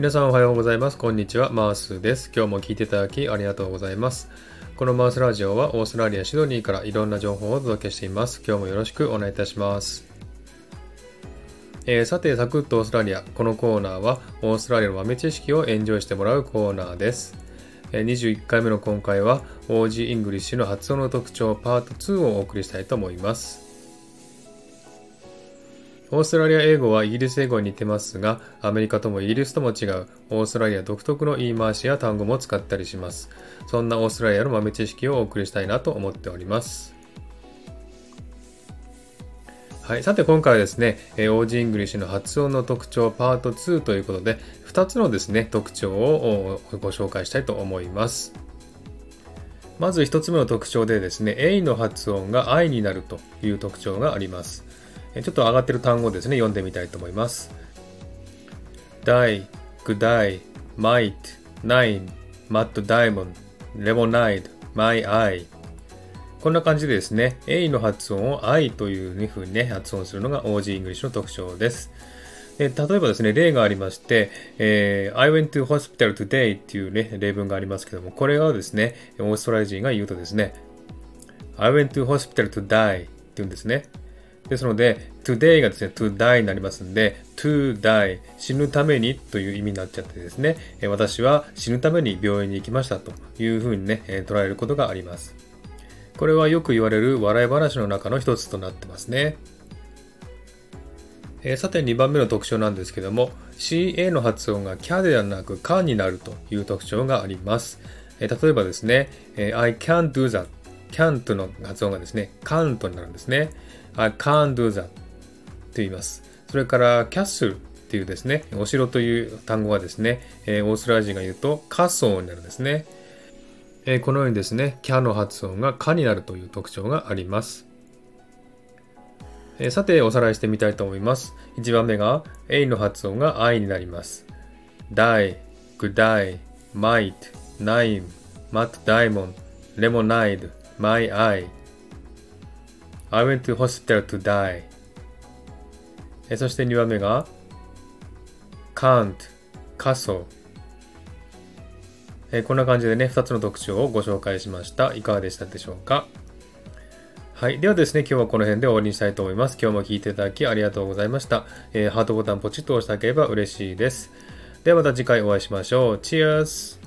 皆さんおはようございます。こんにちは。マースです。今日も聞いていただきありがとうございます。このマースラジオはオーストラリア・シドニーからいろんな情報をお届けしています。今日もよろしくお願いいたします。えー、さて、サクッとオーストラリア。このコーナーはオーストラリアの豆知識をエンジョイしてもらうコーナーです。21回目の今回は OG イングリッシュの発音の特徴パート2をお送りしたいと思います。オーストラリア英語はイギリス英語に似てますが、アメリカともイギリスとも違うオーストラリア独特の言い回しや単語も使ったりします。そんなオーストラリアの豆知識をお送りしたいなと思っております。はい、さて今回はですね、 Aussie English の発音の特徴パート2ということで、2つのですね、特徴をご紹介したいと思います。まず1つ目の特徴でですね、A の発音が I になるという特徴があります。ちょっと上がってる単語ですね、読んでみたいと思います。die, good die, might, nine, mud diamond, lemonade, my eye こんな感じでですね、A の発音を I という風にね、発音するのが OG イングリッシュの特徴です。例えばですね、例がありまして、えー、I went to hospital today っていうね、例文がありますけども、これはですね、オーストラリア人が言うとですね、I went to hospital to die って言うんですね。ですので、today がですね、to die になりますんで、to die 死ぬためにという意味になっちゃってですね、私は死ぬために病院に行きましたというふうにね、捉えることがあります。これはよく言われる笑い話の中の一つとなってますね。えー、さて2番目の特徴なんですけども CA の発音がキャではなくカンになるという特徴があります。えー、例えばですね、え、I can't do that can't の発音がですね、can't になるんですね。I can't do that と言います。それから castle っていうですね、お城という単語はですね、えー、オーストラリア人が言うとカソーになるんですね。えー、このようにですね、キャの発音がカになるという特徴があります。えー、さて、おさらいしてみたいと思います。1番目が A の発音が I になります。die, good die, might, nine, mat diamond, lemonade, my eye. I went to hospital to die. えそして2番目が can't, castle. えこんな感じでね、2つの特徴をご紹介しました。いかがでしたでしょうか？はい。ではですね、今日はこの辺で終わりにしたいと思います。今日も聴いていただきありがとうございました。えー、ハートボタンポチッと押してあげれば嬉しいです。ではまた次回お会いしましょう。チアース